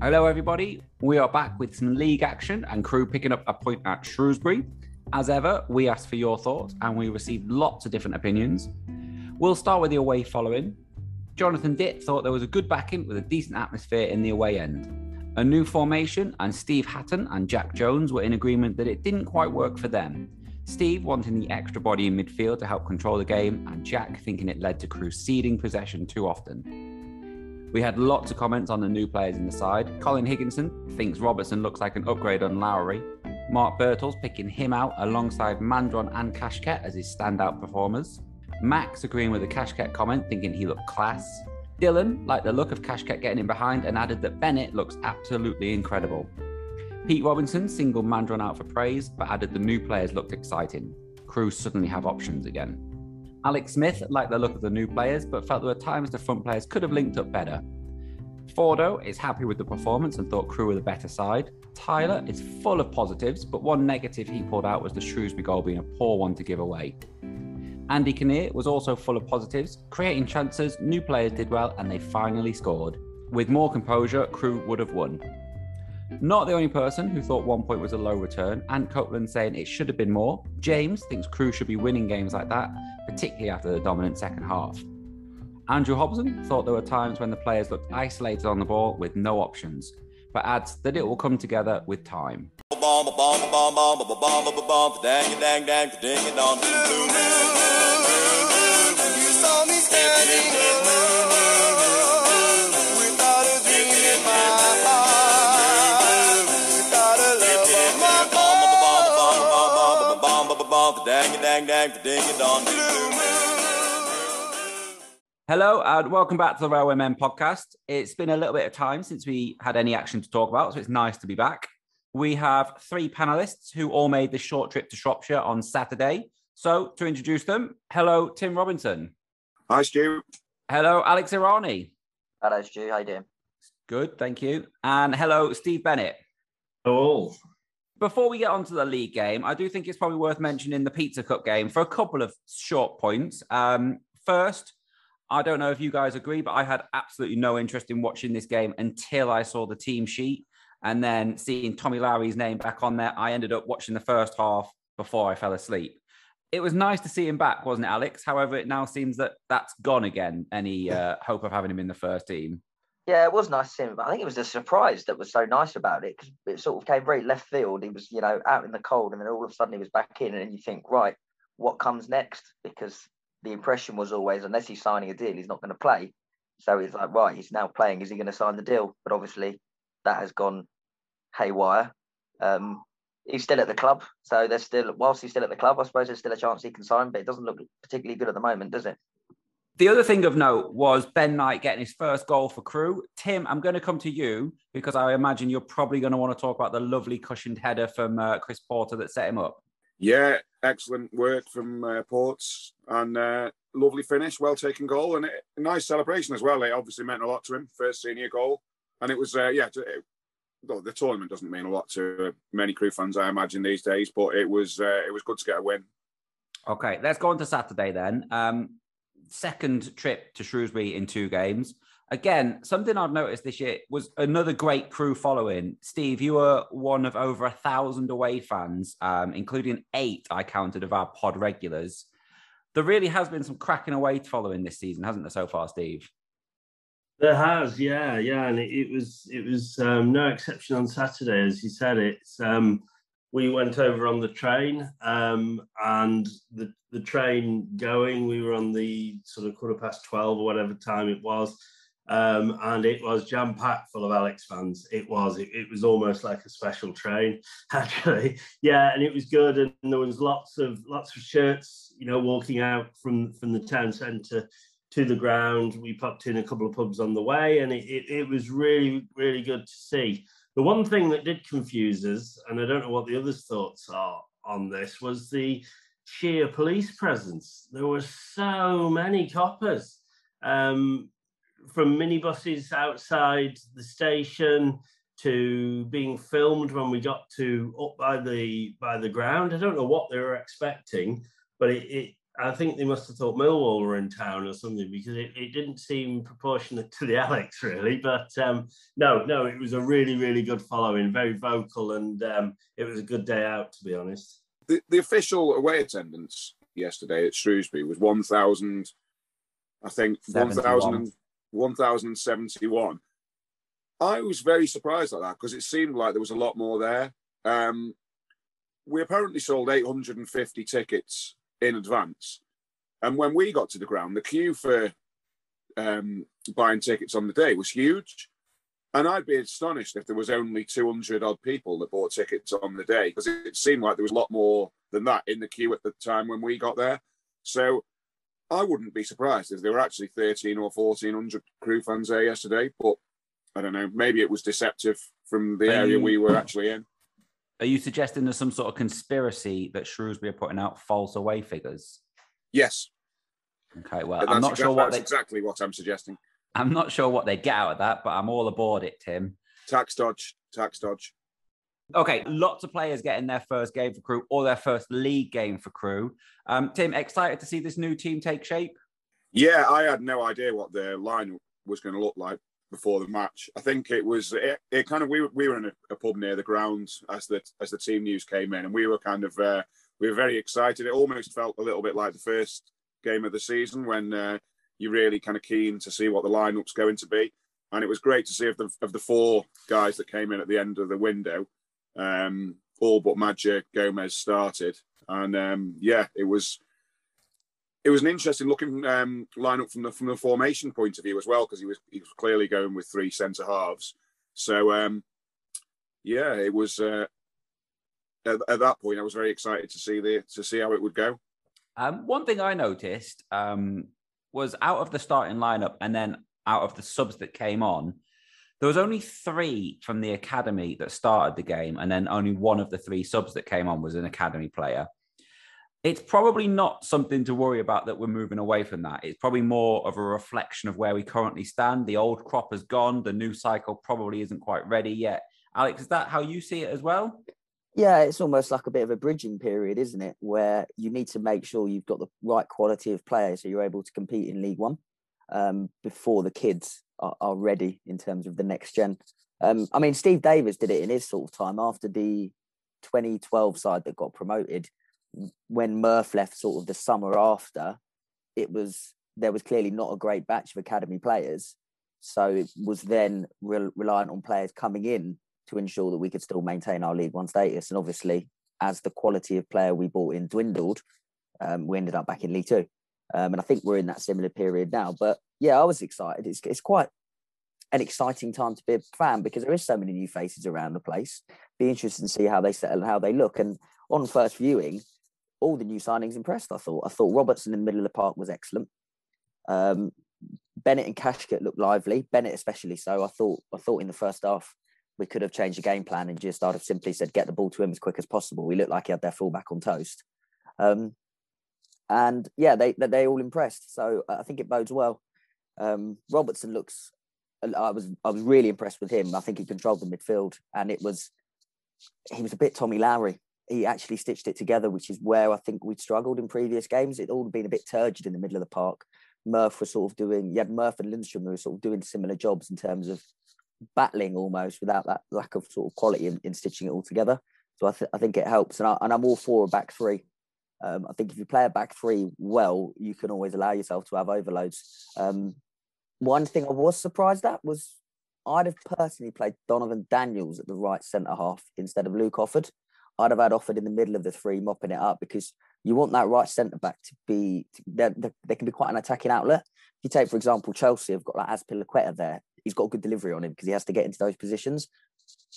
Hello, everybody. We are back with some league action and Crewe picking up a point at Shrewsbury. As ever, we asked for your thoughts and we received lots of different opinions. We'll start with the away following. Jonathan Ditt thought there was a good backing with a decent atmosphere in the away end. A new formation, and Steve Hatton and Jack Jones were in agreement that it didn't quite work for them. Steve wanting the extra body in midfield to help control the game, and Jack thinking it led to Crewe ceding possession too often. We had lots of comments on the new players in the side. Colin Higginson thinks Robertson looks like an upgrade on Lowery. Mark Birtles picking him out alongside Mandron and Kashket as his standout performers. Max agreeing with the Kashket comment, thinking he looked class. Dylan liked the look of Kashket getting in behind and added that Bennett looks absolutely incredible. Pete Robinson singled Mandron out for praise, but added the new players looked exciting. Crewe's suddenly have options again. Alex Smith liked the look of the new players, but felt there were times the front players could have linked up better. Fordo is happy with the performance and thought Crewe were the better side. Tyler is full of positives, but one negative he pulled out was the Shrewsbury goal being a poor one to give away. Andy Kinnear was also full of positives, creating chances, new players did well, and they finally scored. With more composure, Crewe would have won. Not the only person who thought one point was a low return, and Copeland saying it should have been more. James thinks Crewe should be winning games like that, particularly after the dominant second half. Andrew Hobson thought there were times when the players looked isolated on the ball with no options, but adds that it will come together with time. Hello and welcome back to the Railway Men podcast. It's been a little bit of time since we had any action to talk about, so it's nice to be back. We have three panelists who all made the short trip to Shropshire on Saturday. So, to introduce them, hello, Tim Robinson. Hi, Stu. Hello, Alex Irani. Hello, Stu. How you doing? Good, thank you. And hello, Steve Bennett. Oh. Before we get on to the league game, I do think it's probably worth mentioning the Pizza Cup game for a couple of short points. Um, first, I don't know if you guys agree, but I had absolutely no interest in watching this game until I saw the team sheet. And then seeing Tommy Lowery's name back on there, I ended up watching the first half before I fell asleep. It was nice to see him back, wasn't it, Alex? However, it now seems that that's gone again. Any uh, hope of having him in the first team? Yeah, it was nice to see him, I think it was the surprise that was so nice about it because it sort of came very left field. He was, you know, out in the cold, and then all of a sudden he was back in, and you think, right, what comes next? Because the impression was always, unless he's signing a deal, he's not going to play. So it's like, right, he's now playing. Is he going to sign the deal? But obviously, that has gone haywire. Um, he's still at the club, so there's still, whilst he's still at the club, I suppose there's still a chance he can sign, but it doesn't look particularly good at the moment, does it? The other thing of note was Ben Knight getting his first goal for Crewe. Tim, I'm going to come to you because I imagine you're probably going to want to talk about the lovely cushioned header from uh, Chris Porter that set him up. Yeah, excellent work from uh, Ports and uh, lovely finish, well taken goal, and a nice celebration as well. It obviously meant a lot to him, first senior goal, and it was uh, yeah. Well, the tournament doesn't mean a lot to many Crewe fans, I imagine these days, but it was uh, it was good to get a win. Okay, let's go on to Saturday then. Um, second trip to Shrewsbury in two games. Again, something I've noticed this year was another great Crewe following. Steve, you were one of over a thousand away fans, um, including eight I counted of our pod regulars. There really has been some cracking away to following this season, hasn't there, so far, Steve? There has, yeah, yeah, and it, it was it was um, no exception on Saturday, as you said. It's um, we went over on the train, um, and the the train going. We were on the sort of quarter past twelve or whatever time it was, um, and it was jam packed full of Alex fans. It was. It, it, was almost like a special train, actually. Yeah, and it was good, and there was lots of lots of shirts, you know, walking out from from the town centre to the ground. We popped in a couple of pubs on the way, and it, it, it was really really good to see. The one thing that did confuse us, and I don't know what the others' thoughts are on this, was the sheer police presence. There were so many coppers. Um, from minibuses outside the station to being filmed when we got to up by the by the ground. I don't know what they were expecting, but it, it I think they must have thought Millwall were in town or something because it, it didn't seem proportionate to the Alex really. But um, no, no, it was a really, really good following, very vocal, and um, it was a good day out to be honest. The, the official away attendance yesterday at Shrewsbury was 1,000, I think, 1,000 1,071. I was very surprised at that because it seemed like there was a lot more there. Um, we apparently sold 850 tickets in advance. And when we got to the ground, the queue for um, buying tickets on the day was huge. And I'd be astonished if there was only 200 odd people that bought tickets on the day because it seemed like there was a lot more than that in the queue at the time when we got there. So I wouldn't be surprised if there were actually 13 or 1400 Crewe fans there yesterday. But I don't know, maybe it was deceptive from the area we were actually in. Are you suggesting there's some sort of conspiracy that Shrewsbury are putting out false away figures? Yes. Okay, well, I'm not sure what they... exactly what I'm suggesting. I'm not sure what they get out of that, but I'm all aboard it, Tim. Tax dodge, tax dodge. Okay, lots of players getting their first game for Crewe or their first league game for Crewe. Um, Tim, excited to see this new team take shape? Yeah, I had no idea what the line was going to look like before the match. I think it was it, it kind of we were, we were in a, a, pub near the ground as the as the team news came in, and we were kind of uh, we were very excited. It almost felt a little bit like the first game of the season when uh, you're really kind of keen to see what the lineup's going to be. And it was great to see of the of the four guys that came in at the end of the window, um, all but Madger Gomez started, and um, yeah, it was it was an interesting looking um, lineup from the from the formation point of view as well because he was he was clearly going with three centre halves. So um, yeah, it was uh, at, at, that point I was very excited to see the to see how it would go. Um, one thing I noticed um, was out of the starting lineup and then out of the subs that came on, there was only three from the academy that started the game, and then only one of the three subs that came on was an academy player it's probably not something to worry about that we're moving away from that. It's probably more of a reflection of where we currently stand. The old crop has gone. The new cycle probably isn't quite ready yet. Alex, is that how you see it as well? Yeah, it's almost like a bit of a bridging period, isn't it? Where you need to make sure you've got the right quality of players so you're able to compete in League One um, before the kids are, are, ready in terms of the next gen. Um, I mean, Steve Davis did it in his sort of time after the 2012 side that got promoted when Murph left sort of the summer after, it was there was clearly not a great batch of academy players. So it was then re- reliant on players coming in to ensure that we could still maintain our League One status. And obviously, as the quality of player we bought in dwindled, um, we ended up back in League Two. Um, and I think we're in that similar period now. But yeah, I was excited. It's, it's quite an exciting time to be a fan because there is so many new faces around the place. Be interested to see how they settle and how they look. And on first viewing, all the new signings impressed. I thought. I thought Robertson in the middle of the park was excellent. Um, Bennett and Kashket looked lively. Bennett especially so. I thought. I thought in the first half we could have changed the game plan and just started simply said get the ball to him as quick as possible. We looked like he had their fullback on toast. Um, and yeah, they they all impressed. So I think it bodes well. Um, Robertson looks. I was I was really impressed with him. I think he controlled the midfield, and it was he was a bit Tommy Lowery he actually stitched it together, which is where I think we'd struggled in previous games. It all been a bit turgid in the middle of the park. Murph was sort of doing, you had Murph and Lundstram who were sort of doing similar jobs in terms of battling almost without that lack of sort of quality in, in stitching it all together. So I, th- I think it helps. And, I, and I'm all for a back three. Um, I think if you play a back three well, you can always allow yourself to have overloads. Um, one thing I was surprised at was I'd have personally played Donervon Daniels at the right centre half instead of Luke Offord. I'd have had Offord in the middle of the three, mopping it up because you want that right centre back to be. They can be quite an attacking outlet. If you take, for example, Chelsea have got like Azpilicueta there. He's got a good delivery on him because he has to get into those positions.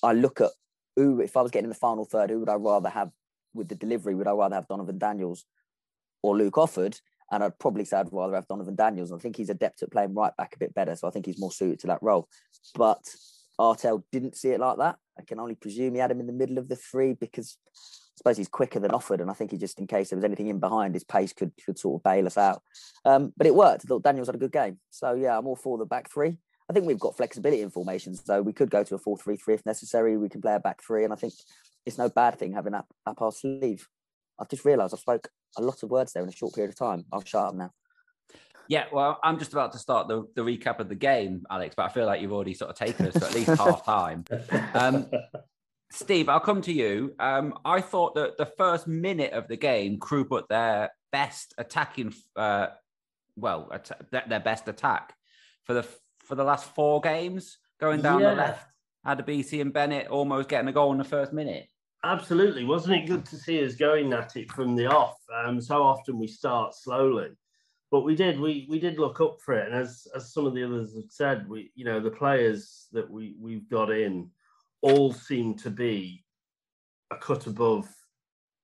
I look at who, if I was getting in the final third, who would I rather have with the delivery? Would I rather have Donervon Daniels or Luke Offord? And I'd probably say I'd rather have Donervon Daniels. I think he's adept at playing right back a bit better. So I think he's more suited to that role. But Artell didn't see it like that. I can only presume he had him in the middle of the three because I suppose he's quicker than Offord, and I think he just in case there was anything in behind, his pace could could sort of bail us out. Um, but it worked. I thought Daniels had a good game, so yeah, I'm all for the back three. I think we've got flexibility in formations, so we could go to a four-three-three if necessary. We can play a back three, and I think it's no bad thing having that up our sleeve. I've just realised I spoke a lot of words there in a short period of time. I'll shut up now. Yeah, well, I'm just about to start the, the recap of the game, Alex, but I feel like you've already sort of taken us to at least half time. Um, Steve, I'll come to you. Um, I thought that the first minute of the game, crew put their best attacking, uh, well, at- their best attack for the for the last four games, going down Yeah. the left. Had a Adebisi and Bennett almost getting a goal in the first minute. Absolutely, wasn't it good to see us going at it from the off? Um, so often we start slowly, but we did. We we did look up for it, and as as some of the others have said, we you know the players that we we've got in all seem to be a cut above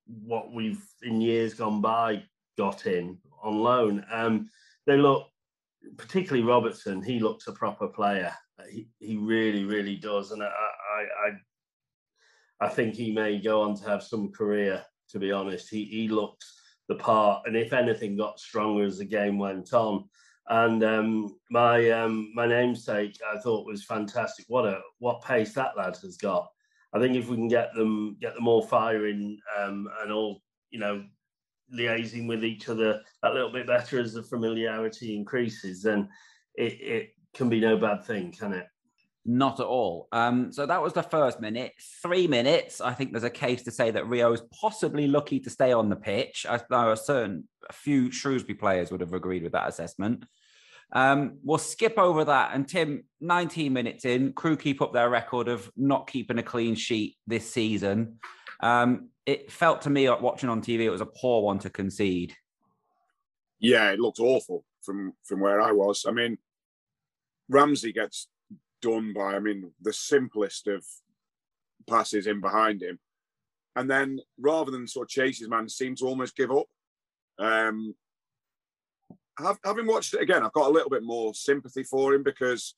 what we've in years gone by got in on loan. Um, they look, particularly Robertson. He looks a proper player. He he really really does, and I I. I I think he may go on to have some career. To be honest, he he looks the part, and if anything, got stronger as the game went on. And um, my um, my namesake, I thought was fantastic. What a what pace that lad has got. I think if we can get them get them all firing um, and all you know liaising with each other a little bit better as the familiarity increases, then it, it can be no bad thing, can it? Not at all. Um, so that was the first minute. Three minutes. I think there's a case to say that Rio is possibly lucky to stay on the pitch. I a certain a few Shrewsbury players would have agreed with that assessment. Um, we'll skip over that. And Tim, 19 minutes in, crew keep up their record of not keeping a clean sheet this season. Um, it felt to me, like watching on TV, it was a poor one to concede. Yeah, it looked awful from from where I was. I mean, Ramsay gets done by, I mean, the simplest of passes in behind him. And then rather than sort of chase his man, seems to almost give up. Um, having watched it again, I've got a little bit more sympathy for him because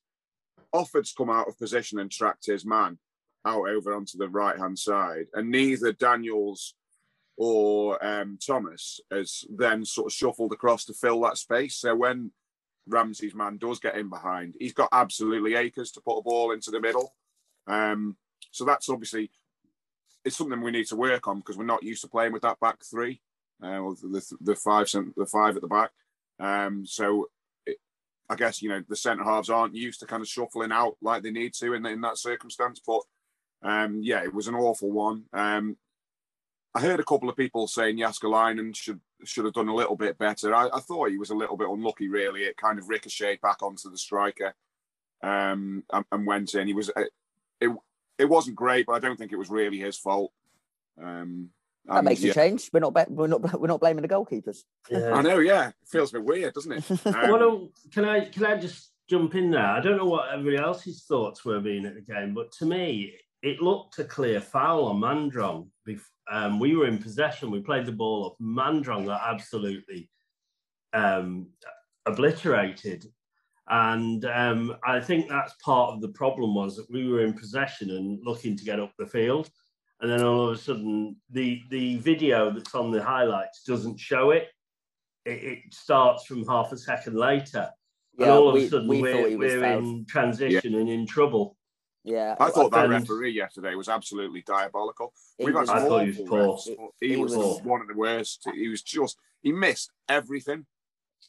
Offord's come out of position and tracked his man out over onto the right hand side, and neither Daniels or um, Thomas has then sort of shuffled across to fill that space. So when Ramsay's man does get in behind, he's got absolutely acres to put a ball into the middle. Um, so that's obviously it's something we need to work on because we're not used to playing with that back three, uh, or the, the five the five at the back. Um, so it, I guess you know the centre halves aren't used to kind of shuffling out like they need to in, in that circumstance. But um, yeah, it was an awful one. Um, I heard a couple of people saying Jääskeläinen should should have done a little bit better. I, I, thought he was a little bit unlucky, really. It kind of ricocheted back onto the striker um, and, and, went in. He was it, it wasn't great, but I don't think it was really his fault. Um, that and, makes yeah. a change. We're not we're not we're not blaming the goalkeepers. Yeah. I know, yeah. It feels a bit weird, doesn't it? Um, Well, can I can I just jump in there? I don't know what everybody else's thoughts were being at the game, but to me, it looked a clear foul on Mandron. Um, we were in possession. We played the ball up. Mandron got absolutely um, obliterated, and um, I think that's part of the problem was that we were in possession and looking to get up the field, and then all of a sudden the the video that's on the highlights doesn't show it. It, it starts from half a second later, and Yeah, all of we- a sudden we thought we're, he was we're fouled. in transition and in trouble. Yeah, I thought that referee yesterday was absolutely diabolical. He We've got was- some I thought he was awful refs, He, He was, was- one of the worst. He was just he missed everything.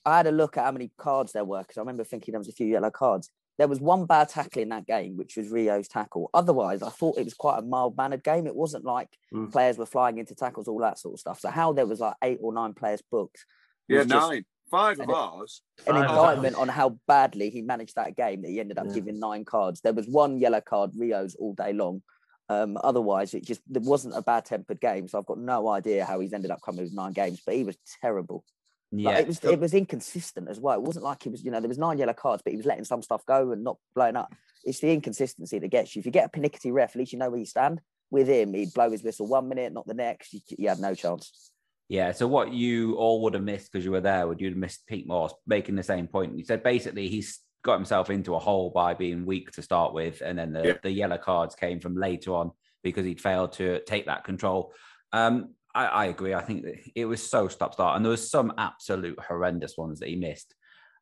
I had a look at how many cards there were because I remember thinking there was a few yellow cards. There was one bad tackle in that game, which was Rio's tackle. Otherwise, I thought it was quite a mild mannered game. It wasn't like Mm. players were flying into tackles, all that sort of stuff. So how there was like eight or nine players booked, Yeah, just nine, five of And it- ours. an indictment on how badly he managed that game that he ended up Yeah. giving nine cards. There was one yellow card, Rio's all day long. Um, otherwise, it just there wasn't a bad tempered game. So I've got no idea how he's ended up coming with nine games, but he was terrible. Like, Yeah, it was it was inconsistent as well. It wasn't like he was, you know, there was nine yellow cards, but he was letting some stuff go and not blowing up. It's the inconsistency that gets you. If you get a pernickety ref, at least you know where you stand. With him, he'd blow his whistle one minute, not the next. You, you had no chance. Yeah. So what you all would have missed because you were there, would you'd have missed Pete Morse making the same point. You said basically he's got himself into a hole by being weak to start with, and then the, Yeah. the yellow cards came from later on because he'd failed to take that control. Um, I, I agree. I think it was so stop start, and there was some absolute horrendous ones that he missed.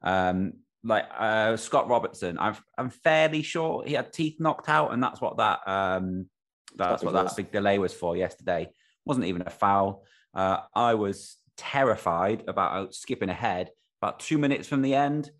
Um, like uh, Scott Robertson, I'm I'm fairly sure he had teeth knocked out, and that's what that um, that's what that big delay was for yesterday. wasn't even a foul. Uh, I was terrified about skipping ahead. About two minutes from the end,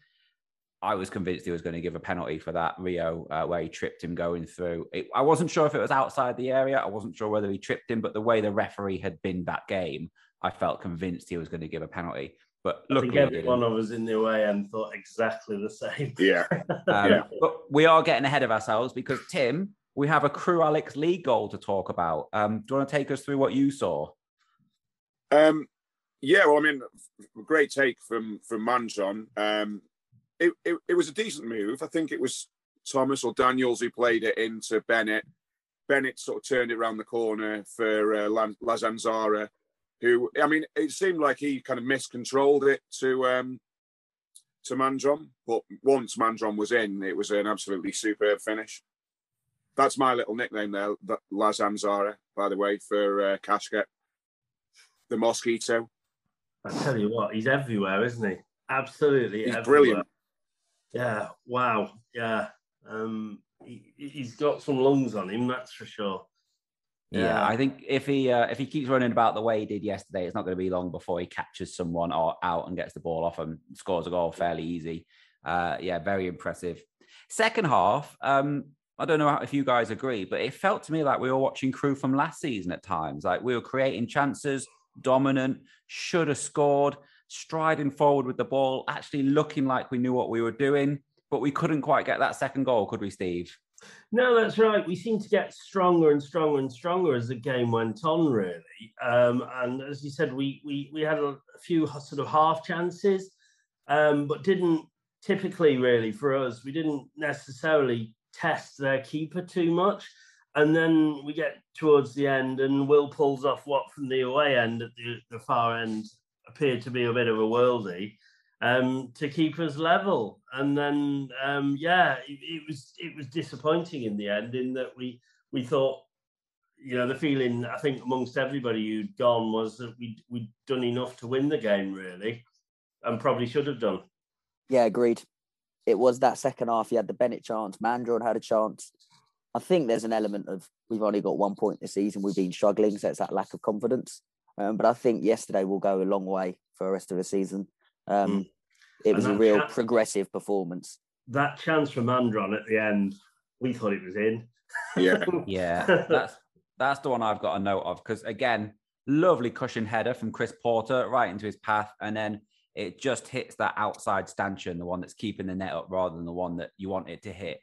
I was convinced he was going to give a penalty for that Rio uh, where he tripped him going through. It, I wasn't sure if it was outside the area. I wasn't sure whether he tripped him, but the way the referee had been that game, I felt convinced he was going to give a penalty. But look, every one of us in the way and thought exactly the same. Yeah. um, yeah. But we are getting ahead of ourselves because Tim, we have a Crewe Alex League goal to talk about. Um, do you want to take us through what you saw? Um, yeah, well, I mean, great take from from Mandron. Um, it, it, it was a decent move. I think it was Thomas or Daniels who played it into Bennett. Bennett sort of turned it around the corner for uh, Lazanzara, who I mean, it seemed like he kind of miscontrolled it to um, to Mandron, but once Mandron was in, it was an absolutely superb finish. That's my little nickname there, Lazanzara, by the way, for uh, Kashket, the mosquito. I tell you what, he's everywhere, isn't he? Absolutely, he's everywhere. brilliant. Yeah, wow, yeah. Um, he, he's got some lungs on him, that's for sure. Yeah, yeah I think if he uh, if he keeps running about the way he did yesterday, it's not going to be long before he catches someone or out and gets the ball off and scores a goal fairly easy. Uh, yeah, very impressive. Second half, um, I don't know if you guys agree, but it felt to me like we were watching Crewe from last season at times. Like we were creating chances, dominant, should have scored, striding forward with the ball, actually looking like we knew what we were doing, but we couldn't quite get that second goal, could we, Steve? No, that's right. We seemed to get stronger and stronger and stronger as the game went on, really. Um, and as you said, we we we had a, a few sort of half chances, um, but didn't typically really for us. We didn't necessarily test their keeper too much. And then we get towards the end, and Will pulls off what from the away end at the, the far end appeared to be a bit of a worldie um, to keep us level. And then, um, yeah, it, it, was it was disappointing in the end in that we we thought, you know, the feeling I think amongst everybody who'd gone was that we we'd done enough to win the game really, and probably should have done. Yeah, agreed. It was that second half. You had the Bennett chance. Mandron had a chance. I think there's an element of we've only got one point this season. We've been struggling, so it's that lack of confidence. Um, but I think yesterday will go a long way for the rest of the season. Um, mm. It was a real chance, progressive performance. That chance from Mandron at the end, we thought it was in. Yeah, yeah, that's that's the one I've got a note of because again, lovely cushion header from Chris Porter right into his path, and then it just hits that outside stanchion, the one that's keeping the net up rather than the one that you want it to hit.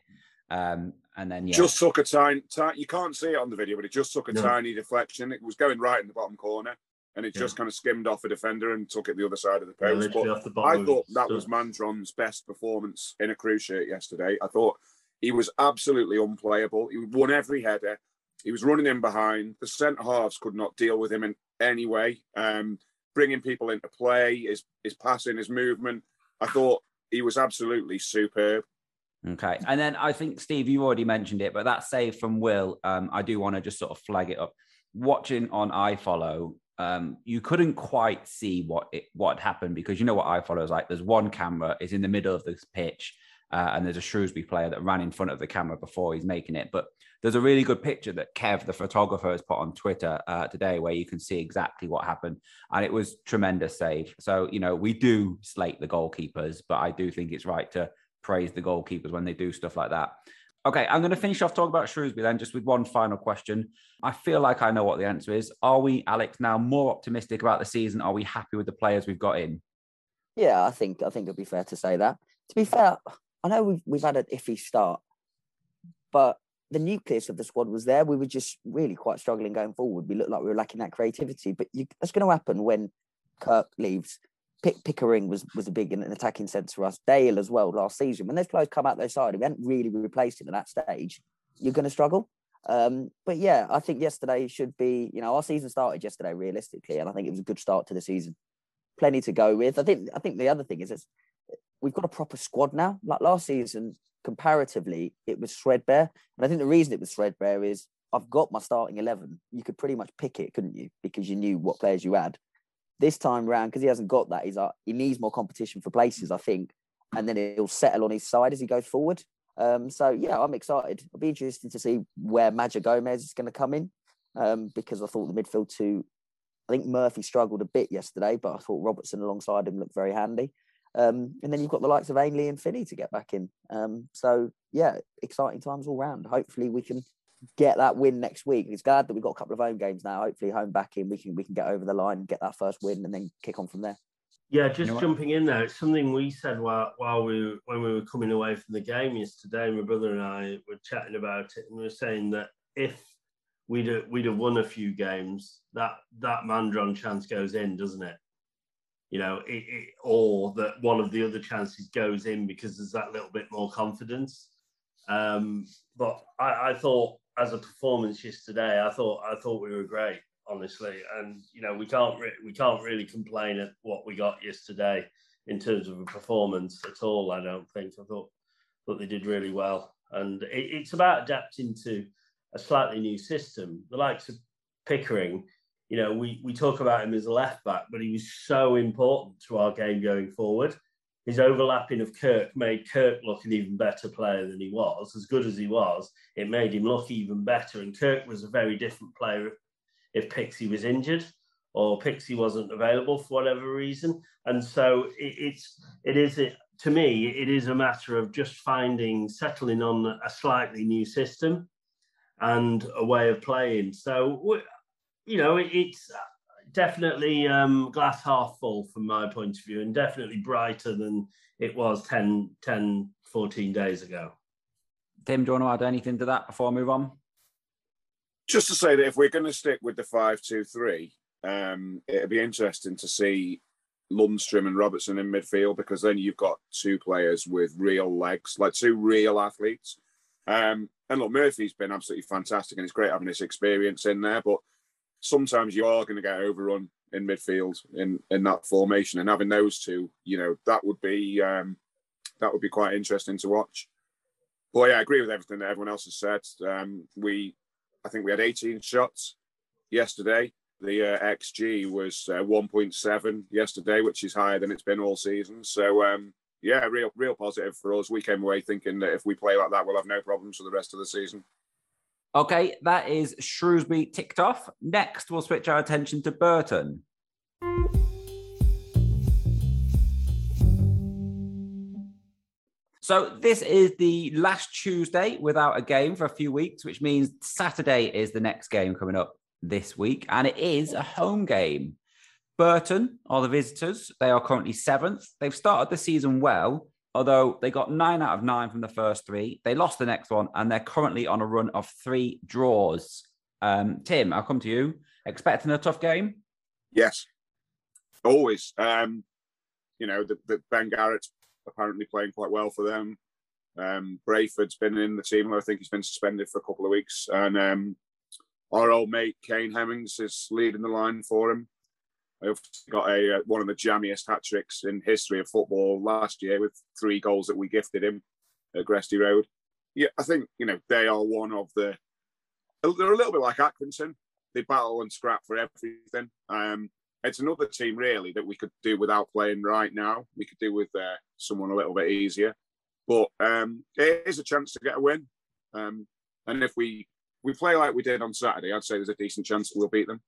Um, and then yeah, just took a tiny, tiny. You can't see it on the video, but it just took a no. tiny deflection. It was going right in the bottom corner, and it yeah. just kind of skimmed off a defender and took it the other side of the post. Yeah, the I thought that was Mandron's best performance in a Crewe shirt yesterday. I thought he was absolutely unplayable. He won every header. He was running in behind. The centre halves could not deal with him in any way. Um, bringing people into play, his his passing, his movement. I thought he was absolutely superb. Okay, and then I think Steve, you already mentioned it, but that save from Will, um, I do want to just sort of flag it up. Watching on iFollow, um, you couldn't quite see what it, what happened because you know what iFollow is like. There's one camera is in the middle of this pitch, uh, and there's a Shrewsbury player that ran in front of the camera before he's making it. But there's a really good picture that Kev, the photographer, has put on Twitter uh, today, where you can see exactly what happened, and it was tremendous save. So you know we do slate the goalkeepers, but I do think it's right to praise the goalkeepers when they do stuff like that. Okay, I'm going to finish off talking about Shrewsbury then, just with one final question. I feel like I know what the answer is. Are we, Alex, now more optimistic about the season? Are we happy with the players we've got in? Yeah, I think I think it'd be fair to say that. To be fair, I know we've we've had an iffy start, but the nucleus of the squad was there. We were just really quite struggling going forward. We looked like we were lacking that creativity. But you, that's going to happen when Kirk leaves. Pick, Pickering was was a big an attacking sense for us. Dale as well last season. When those players come out their side, we hadn't really replaced him at that stage. You're going to struggle. Um, but yeah, I think yesterday should be. You know, our season started yesterday realistically, and I think it was a good start to the season. Plenty to go with. I think. I think the other thing is it's, we've got a proper squad now. Like last season, comparatively, it was threadbare, and I think the reason it was threadbare is I've got my starting eleven. You could pretty much pick it, couldn't you? Because you knew what players you had this time round, because he hasn't got that, he's like, he needs more competition for places, I think, and then he'll settle on his side as he goes forward. Um, so yeah, I'm excited. It'll be interesting to see where Madger Gomez is going to come in, um, because I thought the midfield two I think Murphy struggled a bit yesterday, but I thought Robertson alongside him looked very handy. Um, and then you've got the likes of Ainley and Finney to get back in. Um, so yeah, exciting times all round. Hopefully we can get that win next week. It's glad that we've got a couple of home games now. Hopefully home back in, we can we can get over the line, get that first win, and then kick on from there. Yeah, just you know jumping in there, it's something we said while while we when we were coming away from the game yesterday. My brother and I were chatting about it, and we were saying that if we'd have, we'd have won a few games, that that Mandron chance goes in, doesn't it? You know, it, it, or that one of the other chances goes in because there's that little bit more confidence. Um, but I, I thought as a performance yesterday, I thought I thought we were great, honestly, and you know we can't re- we can't really complain at what we got yesterday in terms of a performance at all. I don't think I thought thought they did really well, and it, it's about adapting to a slightly new system. The likes of Pickering, you know, we, we talk about him as a left back, but he was so important to our game going forward. His overlapping of Kirk made Kirk look an even better player than he was. As good as he was, it made him look even better. And Kirk was a very different player if Pixie was injured or Pixie wasn't available for whatever reason. And so it, it's it is it, to me it is a matter of just finding settling on a slightly new system and a way of playing. So, you know, it's definitely um, glass half full from my point of view and definitely brighter than it was 10, 10 14 days ago. Tim, do you want to add anything to that before I move on? Just to say that if we're going to stick with the 5 2 3, um, it'd be interesting to see Lundstram and Robertson in midfield because then you've got two players with real legs, like two real athletes. Um, and look, Murphy's been absolutely fantastic, and it's great having this experience in there. But sometimes you are going to get overrun in midfield in in that formation, and having those two, you know, that would be um, that would be quite interesting to watch. But yeah, I agree with everything that everyone else has said. Um, we, I think we had 18 shots yesterday. The uh, XG was uh, 1.7 yesterday, which is higher than it's been all season. So um, yeah, real real positive for us. We came away thinking that if we play like that, we'll have no problems for the rest of the season. Okay, that is Shrewsbury ticked off. Next, we'll switch our attention to Burton. So this is the last Tuesday without a game for a few weeks, which means Saturday is the next game coming up this week, and it is a home game. Burton are the visitors. They are currently seventh. They've started the season well, although they got nine out of nine from the first three. They lost the next one, and they're currently on a run of three draws. Um, Tim, I'll come to you. Expecting a tough game? Yes, always. Um, you know, the, the Ben Garratt's apparently playing quite well for them. Um, Brayford's been in the team. I think he's been suspended for a couple of weeks, and um, our old mate Kane Hemmings is leading the line for him. Got a uh, one of the jammiest hat tricks in history of football last year with three goals that we gifted him at Gresty Road. Yeah, I think you know they are one of the. They're a little bit like Accrington. They battle and scrap for everything. Um, it's another team really that we could do without playing right now. We could do with uh, someone a little bit easier, but um, it is a chance to get a win. Um, and if we we play like we did on Saturday, I'd say there's a decent chance we'll beat them.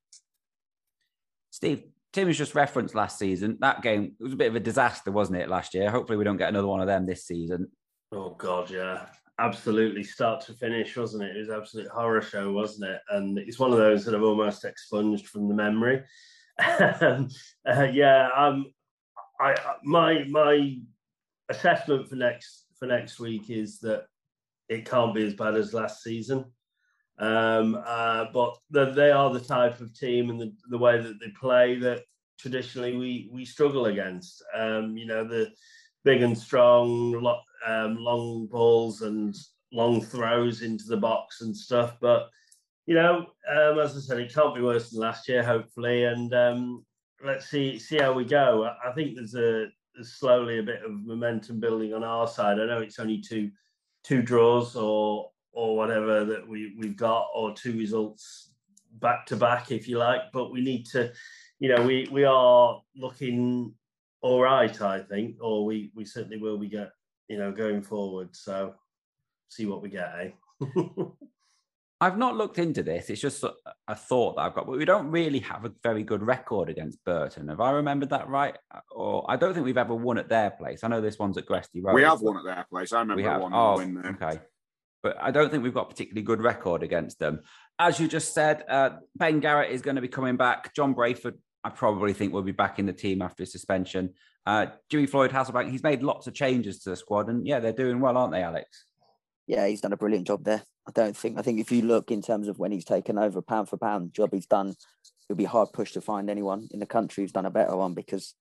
Steve, Tim has just referenced last season. That game it was a bit of a disaster, wasn't it, last year? Hopefully, we don't get another one of them this season. Oh God, yeah, absolutely, start to finish, wasn't it? It was absolute horror show, wasn't it? And it's one of those that I've almost expunged from the memory. uh, yeah, um, I my my assessment for next for next week is that it can't be as bad as last season. Um, uh, but the, they are the type of team and the, the way that they play that traditionally we we struggle against. Um, you know, the big and strong, lo- um, long balls and long throws into the box and stuff. But you know, um, as I said, it can't be worse than last year, hopefully. And um, let's see see how we go. I think there's a there's slowly a bit of momentum building on our side. I know it's only two two draws or or whatever that we we've got, or two results back to back, if you like. But we need to, you know, we we are looking all right, I think, or we we certainly will be get, you know, going forward. So see what we get, eh? I've not looked into this. It's just a thought that I've got, but we don't really have a very good record against Burton. Have I remembered that right? Or I don't think we've ever won at their place. I know this one's at Gresty Road. We have won at their place. I remember We have. one Oh, win there. okay. But I don't think we've got a particularly good record against them. As you just said, uh, Ben Garratt is going to be coming back. John Brayford, I probably think will be back in the team after his suspension. Uh, Jimmy Floyd Hasselbaink, he's made lots of changes to the squad, and yeah, they're doing well, aren't they, Alex? Yeah, he's done a brilliant job there. I don't think. I think if you look in terms of when he's taken over, pound for pound, job he's done, it'll be hard pushed to find anyone in the country who's done a better one because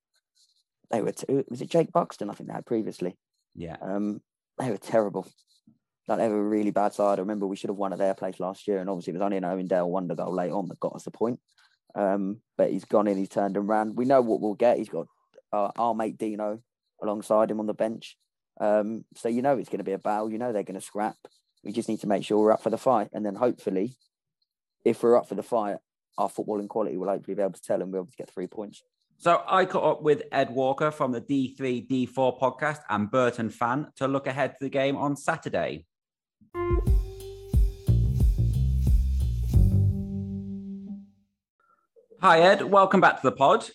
they were. T- was it Jake Buxton? I think they had previously. Yeah. Um, they were terrible. They were a really bad side. I remember we should have won at their place last year, and obviously it was only an Owen Dale wonder goal late on that got us the point. Um, but he's gone in, he's turned and ran. We know what we'll get. He's got uh, our mate Dino alongside him on the bench. Um, so you know it's going to be a battle. You know they're going to scrap. We just need to make sure we're up for the fight, and then hopefully, if we're up for the fight, our footballing quality will hopefully be able to tell, and we'll be able to get three points. So I caught up with Ed Walker from the D3 D4 podcast and Burton fan to look ahead to the game on Saturday. Hi Ed, welcome back to the pod.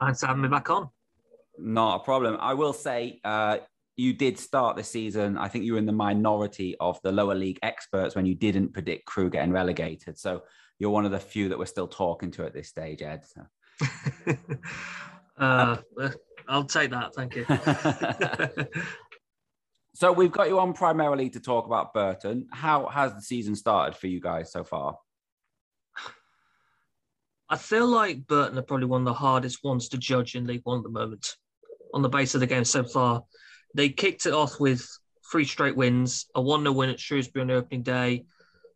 Thanks for having me back on. Not a problem. I will say uh, you did start the season. I think you were in the minority of the lower league experts when you didn't predict Crewe getting relegated. So you're one of the few that we're still talking to at this stage, Ed. So. uh, I'll take that. Thank you. so we've got you on primarily to talk about Burton. How has the season started for you guys so far? I feel like Burton are probably one of the hardest ones to judge in League One at the moment on the base of the game so far. They kicked it off with three straight wins, a 1 0 win at Shrewsbury on the opening day,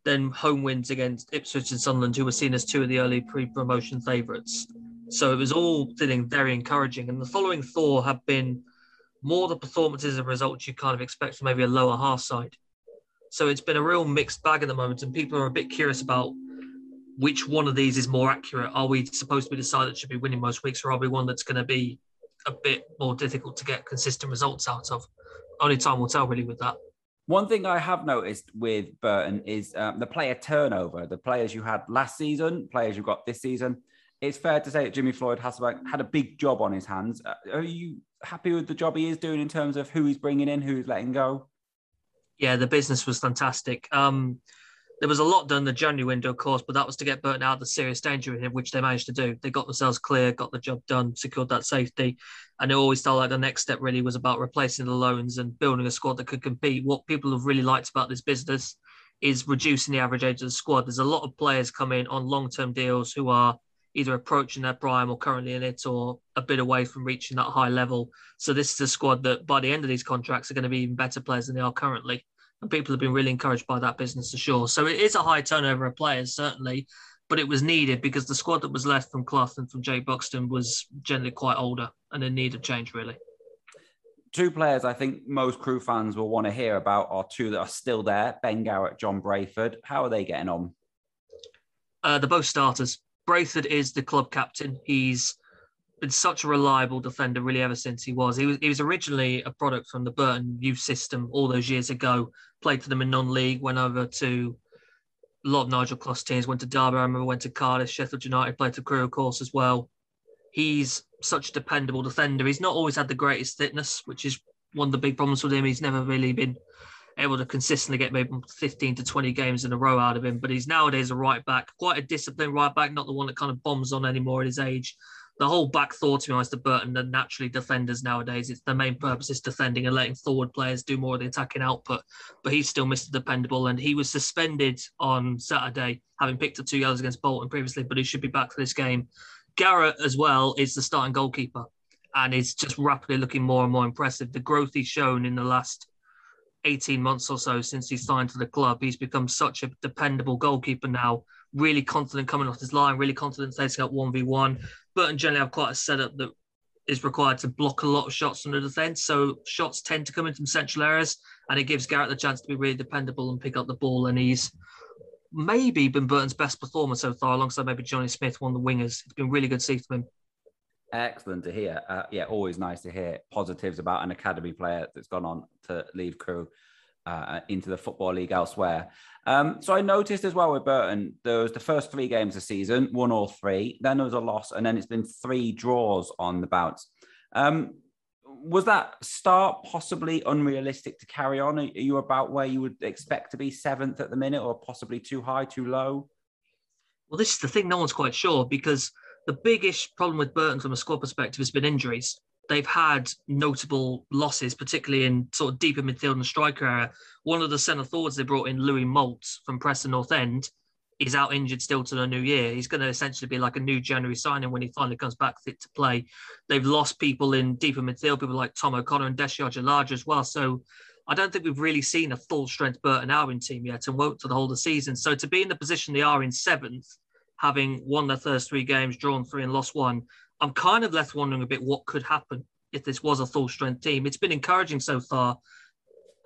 then home wins against Ipswich and Sunderland, who were seen as two of the early pre promotion favourites. So it was all feeling very encouraging. And the following four have been more the performances and results you kind of expect from maybe a lower half side. So it's been a real mixed bag at the moment, and people are a bit curious about which one of these is more accurate. Are we supposed to be the side that should be winning most weeks, or are we one that's going to be a bit more difficult to get consistent results out of? Only time will tell, really, with that. One thing I have noticed with Burton is um, the player turnover. The players you had last season, players you've got this season. It's fair to say that Jimmy Floyd Hasselbaink had a big job on his hands. Uh, are you happy with the job he is doing in terms of who he's bringing in, who he's letting go? Yeah, the business was fantastic. Um, there was a lot done the January window, of course, but that was to get Burton out of the serious danger in him, which they managed to do. They got themselves clear, got the job done, secured that safety. And it always felt like the next step really was about replacing the loans and building a squad that could compete. What people have really liked about this business is reducing the average age of the squad. There's a lot of players coming on long term deals who are either approaching their prime or currently in it or a bit away from reaching that high level. So this is a squad that by the end of these contracts are going to be even better players than they are currently and people have been really encouraged by that business for sure. So it is a high turnover of players, certainly, but it was needed because the squad that was left from Clough and from Jay Buxton was generally quite older and in need of change, really. Two players I think most Crewe fans will want to hear about are two that are still there Ben Garratt, John Brayford. How are they getting on? Uh, they're both starters. Brayford is the club captain. He's been such a reliable defender really ever since he was. He was he was originally a product from the Burton youth system all those years ago. Played for them in non-league, went over to a lot of Nigel Clough teams, went to Derby, I remember went to Cardiff, Sheffield United, played for Crewe, of course, as well. He's such a dependable defender. He's not always had the greatest fitness, which is one of the big problems with him. He's never really been able to consistently get maybe 15 to 20 games in a row out of him. But he's nowadays a right back, quite a disciplined right back, not the one that kind of bombs on anymore at his age the whole back thought, to be honest, of Burton are naturally defenders nowadays. It's the main purpose is defending and letting forward players do more of the attacking output. But he's still Mr. Dependable, and he was suspended on Saturday, having picked up two yellows against Bolton previously, but he should be back for this game. Garratt as well is the starting goalkeeper, and is just rapidly looking more and more impressive. The growth he's shown in the last 18 months or so since he signed to the club, he's become such a dependable goalkeeper now. Really confident coming off his line, really confident taking up 1v1. Burton generally have quite a setup that is required to block a lot of shots from the defence. So shots tend to come in from central areas, and it gives Garratt the chance to be really dependable and pick up the ball. And he's maybe been Burton's best performer so far, alongside maybe Johnny Smith, one of the wingers. It's been really good to see from him. Excellent to hear. Uh, yeah, always nice to hear positives about an academy player that's gone on to leave Crewe. uh, into the Football League elsewhere. Um, so I noticed as well with Burton, there was the first three games of season, one or three, then there was a loss, and then it's been three draws on the bounce. Um, was that start possibly unrealistic to carry on? Are you about where you would expect to be seventh at the minute, or possibly too high, too low? Well, this is the thing. No one's quite sure because the biggest problem with Burton from a squad perspective has been injuries. They've had notable losses, particularly in sort of deeper midfield and striker area. One of the centre forwards they brought in, Louis Moult from Preston North End, is out injured still to the new year. He's going to essentially be like a new January signing when he finally comes back fit to play. They've lost people in deeper midfield, people like Tom O'Connor and Deji Oshilaja as well. So I don't think we've really seen a full strength Burton Albion team yet and won't for the whole of the season. So to be in the position they are in seventh, having won their first three games, drawn three and lost one, I'm kind of left wondering a bit what could happen if this was a full strength team. It's been encouraging so far,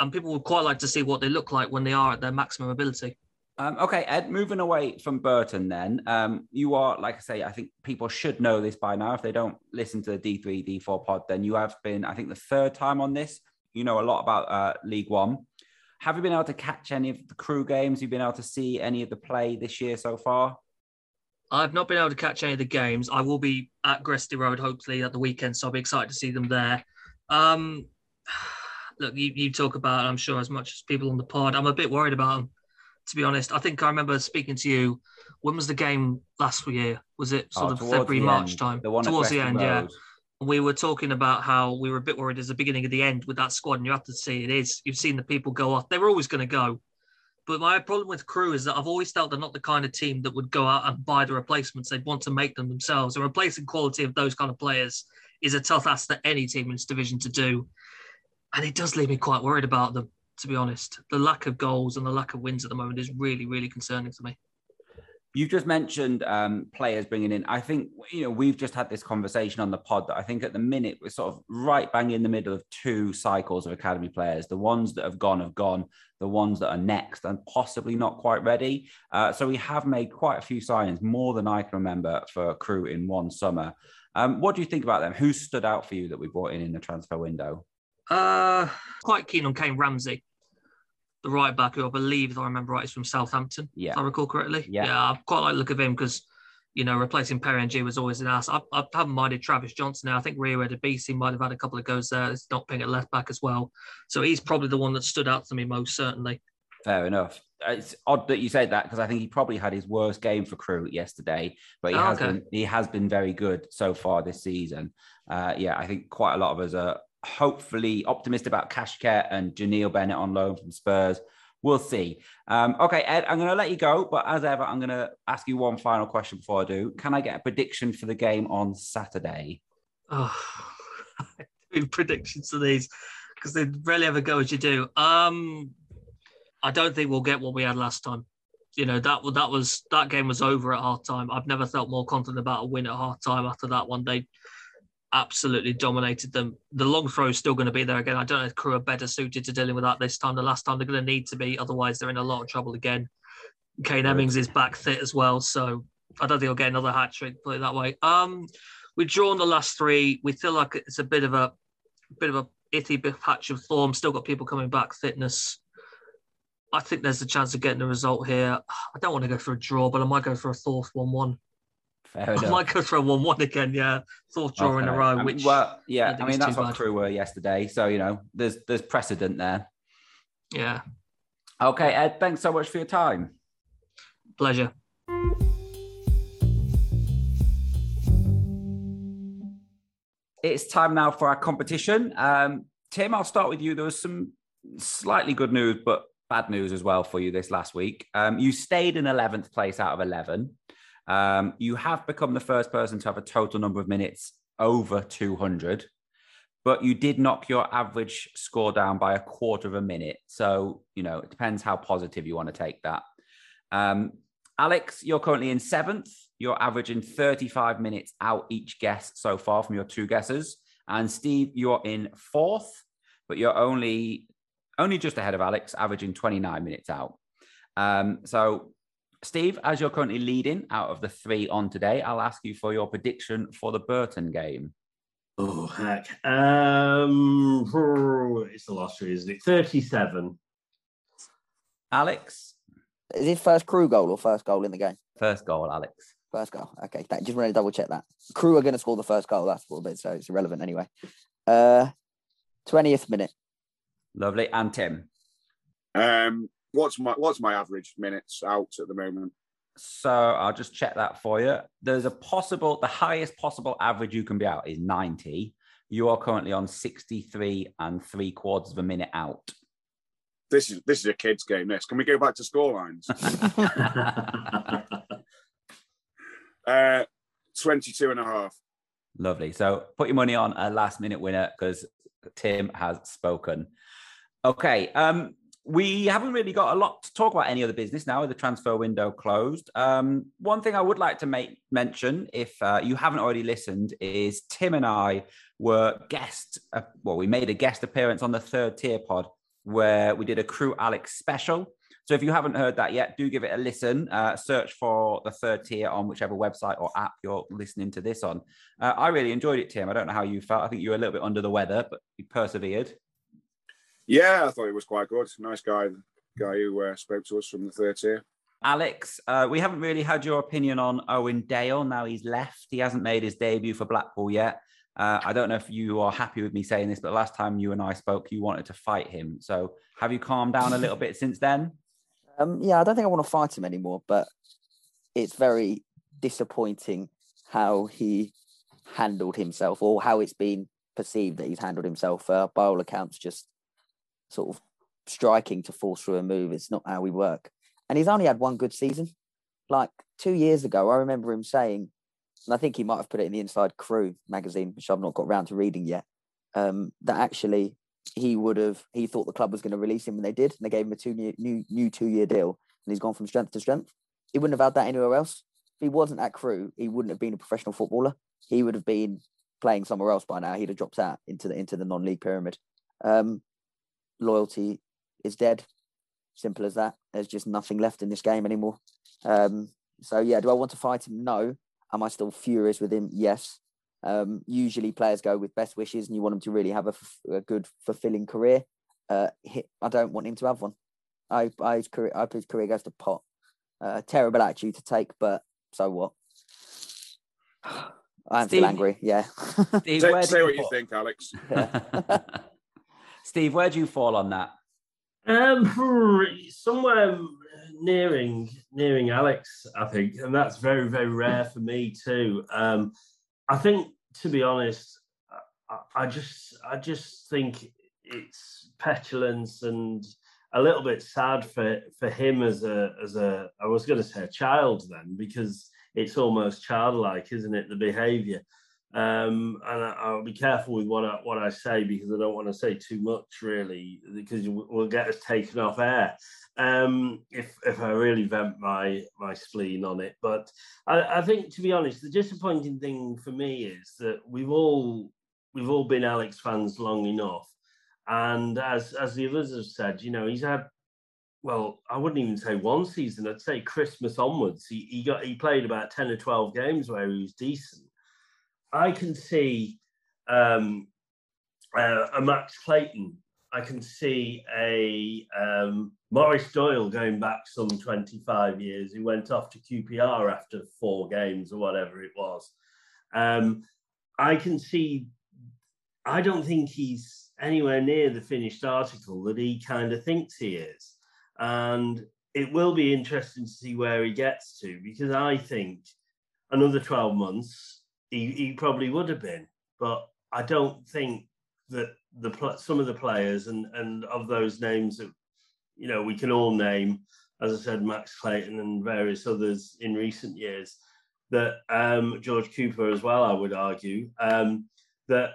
and people would quite like to see what they look like when they are at their maximum ability. Um, okay, Ed, moving away from Burton, then um, you are, like I say, I think people should know this by now. If they don't listen to the D3, D4 pod, then you have been, I think, the third time on this. You know a lot about uh, League One. Have you been able to catch any of the Crewe games? You've been able to see any of the play this year so far? I've not been able to catch any of the games. I will be at Gresty Road hopefully at the weekend, so I'll be excited to see them there. Um, look, you, you talk about, I'm sure, as much as people on the pod. I'm a bit worried about them to be honest. I think I remember speaking to you. When was the game last year? Was it sort oh, of February, March end. time? The towards the end, Rose. yeah. we were talking about how we were a bit worried as the beginning of the end with that squad, and you have to see it is. You've seen the people go off; they were always going to go. But my problem with Crewe is that I've always felt they're not the kind of team that would go out and buy the replacements. They'd want to make them themselves. And replacing quality of those kind of players is a tough ask for any team in this division to do. And it does leave me quite worried about them to be honest. The lack of goals and the lack of wins at the moment is really, really concerning to me. You've just mentioned um, players bringing in. I think you know we've just had this conversation on the pod that I think at the minute we're sort of right bang in the middle of two cycles of academy players. The ones that have gone have gone. The ones that are next and possibly not quite ready. Uh, so we have made quite a few signings, more than I can remember for a Crewe in one summer. Um, what do you think about them? Who stood out for you that we brought in in the transfer window? Uh, quite keen on Kane Ramsay, the right back, who I believe, if I remember right, is from Southampton. Yeah. If I recall correctly. Yeah. Yeah, I quite like the look of him because, you know, replacing Perry Ng was always an ass. I, I haven't minded Travis Johnson now. I think Rio Adebisi might have had a couple of goes there. It's not paying at left back as well. So he's probably the one that stood out to me most certainly. Fair enough. It's odd that you said that because I think he probably had his worst game for Crewe yesterday, but he Oh, has okay. been he has been very good so far this season. Uh, yeah, I think quite a lot of us are hopefully optimistic about Kashket and Janelle Bennett on loan from Spurs. We'll see. Um, okay, Ed, I'm going to let you go, but as ever, I'm going to ask you one final question before I do. Can I get a prediction for the game on Saturday? Oh, doing predictions to these because they rarely ever go as you do. Um, I don't think we'll get what we had last time. You know that that was that game was over at half time. I've never felt more confident about a win at half time after that one. They absolutely dominated them. The long throw is still going to be there again. I don't know if Crewe are better suited to dealing with that this time. The last time they're going to need to be, otherwise they're in a lot of trouble again. Kane Hemmings is back fit as well, so I don't think he'll get another hat trick. Put it that way. Um, we've drawn the last three. We feel like it's a bit of a bit of a bit patch of form. Still got people coming back, fitness. I think there's a chance of getting a result here. I don't want to go for a draw, but I might go for a fourth one-one. Fair I enough. might go for a one-one again. Yeah, fourth draw in a Okay. row. I mean, which well, yeah, I I, mean that's what bad. Crewe were yesterday, so you know there's there's precedent there. yeah, Okay, Ed, thanks so much for your time. pleasure. It's time now for our competition. Um, Tim, I'll start with you. There was some slightly good news, but bad news as well for you this last week. Um, you stayed in 11th place out of 11. Um, you have become the first person to have a total number of minutes over 200, but you did knock your average score down by a quarter of a minute. So, you know, it depends how positive you want to take that. Um, Alex, you're currently in seventh. You're averaging 35 minutes out each guess so far from your two guesses. And Steve, you're in fourth, but you're only only just ahead of Alex, averaging 29 minutes out. Um, so, Steve, as you're currently leading out of the three on today, I'll ask you for your prediction for the Burton game. Oh heck. Um it's the lottery, isn't it? 37. Alex, Is it first Crewe goal or first goal in the game? first goal, Alex. First goal. Okay, that, just want to double check that. Crewe are going to score the first goal. That's a little bit, so it's irrelevant anyway. Uh, twentieth minute. Lovely. And Tim. Um, what's my what's my average minutes out at the moment? So I'll just check that for you. There's a possible, the highest possible average you can be out is 90. You are currently on 63 and three quarters of a minute out. This is this is a kids game. This can we go back to score lines? uh, 22 and a half. Lovely. So put your money on a last minute winner because Tim has spoken. Okay. Um, we haven't really got a lot to talk about any other business now with the transfer window closed. Um, one thing I would like to make mention, if uh, you haven't already listened, is Tim and I were guests. Uh, well, we made a guest appearance on the third tier pod where we did a Crewe Alex special. So if you haven't heard that yet, do give it a listen. Uh, search for the third tier on whichever website or app you're listening to this on. Uh, I really enjoyed it, Tim. I don't know how you felt. I think you were a little bit under the weather, but you persevered. Yeah, I thought it was quite good. Nice guy, the guy who uh, spoke to us from the third tier. Alex, uh, we haven't really had your opinion on Owen Dale. Now he's left. He hasn't made his debut for Blackpool yet. Uh, I don't know if you are happy with me saying this, but last time you and I spoke, you wanted to fight him. So have you calmed down a little bit since then? Um, yeah, I don't think I want to fight him anymore, but it's very disappointing how he handled himself or how it's been perceived that he's handled himself. Uh, by all accounts, just sort of striking to force through a move. It's not how we work. And he's only had one good season. Like two years ago, I remember him saying, and I think he might have put it in the Inside Crewe magazine, which I've not got round to reading yet, um, that actually he would have he thought the club was going to release him and they did and they gave him a two new new, new two year deal and he's gone from strength to strength he wouldn't have had that anywhere else if he wasn't at Crewe he wouldn't have been a professional footballer he would have been playing somewhere else by now he'd have dropped out into the into the non-league pyramid um, loyalty is dead simple as that there's just nothing left in this game anymore um, so yeah do i want to fight him no am i still furious with him yes um, usually, players go with best wishes, and you want them to really have a, f- a good, fulfilling career. Uh, he, I don't want him to have one. I, I his career, I hope his career goes to pot. Uh, terrible attitude to take, but so what? I'm Steve- still angry. Yeah. Steve, Say, say what you think, Alex. Steve, where do you fall on that? Um, somewhere nearing nearing Alex, I think, and that's very very rare for me too. Um, I think, to be honest, I, I just I just think it's petulance and a little bit sad for for him as a as a I was going to say a child then because it's almost childlike, isn't it? The behaviour. Um, and I, I'll be careful with what I, what I say because I don't want to say too much, really, because we'll get us taken off air um, if if I really vent my my spleen on it. But I, I think, to be honest, the disappointing thing for me is that we've all we've all been Alex fans long enough, and as as the others have said, you know, he's had well, I wouldn't even say one season. I'd say Christmas onwards. He he got he played about ten or twelve games where he was decent. I can see um, uh, a Max Clayton. I can see a um, Maurice Doyle going back some 25 years, who went off to QPR after four games or whatever it was. Um, I can see, I don't think he's anywhere near the finished article that he kind of thinks he is. And it will be interesting to see where he gets to because I think another 12 months, he, he probably would have been. But I don't think that the some of the players and and of those names that you know we can all name, as I said, Max Clayton and various others in recent years, that um, George Cooper as well. I would argue um, that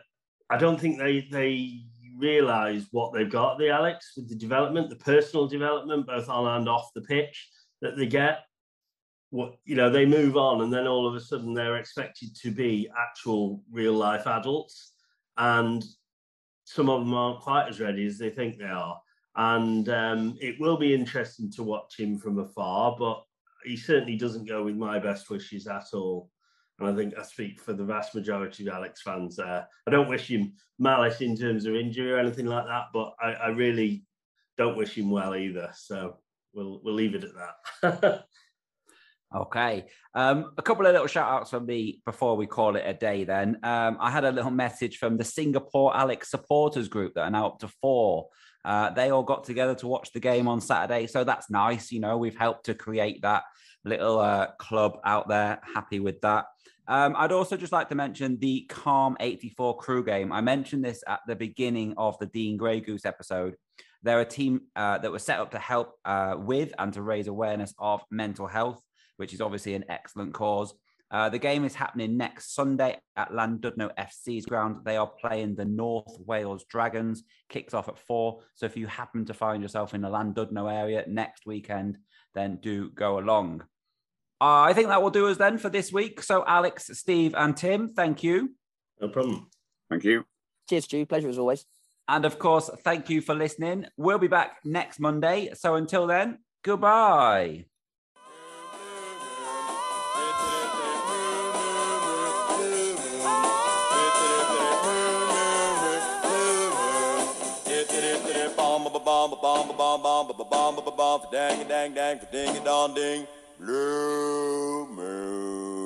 I don't think they they realise what they've got. The Alex with the development, the personal development, both on and off the pitch that they get. What you know, they move on, and then all of a sudden they're expected to be actual real life adults, and some of them aren't quite as ready as they think they are. And um, it will be interesting to watch him from afar, but he certainly doesn't go with my best wishes at all. And I think I speak for the vast majority of Alex fans there. I don't wish him malice in terms of injury or anything like that, but I, I really don't wish him well either. So we'll we'll leave it at that. Okay. Um, a couple of little shout outs from me before we call it a day then. Um, I had a little message from the Singapore Alex supporters group that are now up to four. Uh, they all got together to watch the game on Saturday. So that's nice. You know, we've helped to create that little uh, club out there. Happy with that. Um, I'd also just like to mention the Calm 84 crew game. I mentioned this at the beginning of the Dean Grey Goose episode. They're a team uh, that was set up to help uh, with and to raise awareness of mental health which is obviously an excellent cause. Uh, the game is happening next Sunday at Llandudno FC's ground. They are playing the North Wales Dragons. Kicks off at four. So if you happen to find yourself in the Llandudno area next weekend, then do go along. Uh, I think that will do us then for this week. So Alex, Steve, and Tim, thank you. No problem. Thank you. Cheers, Stu. Pleasure as always. And of course, thank you for listening. We'll be back next Monday. So until then, goodbye. bomb bomb ba ba bomb ba ba bomb dang dang dang ding dong ding blue moon.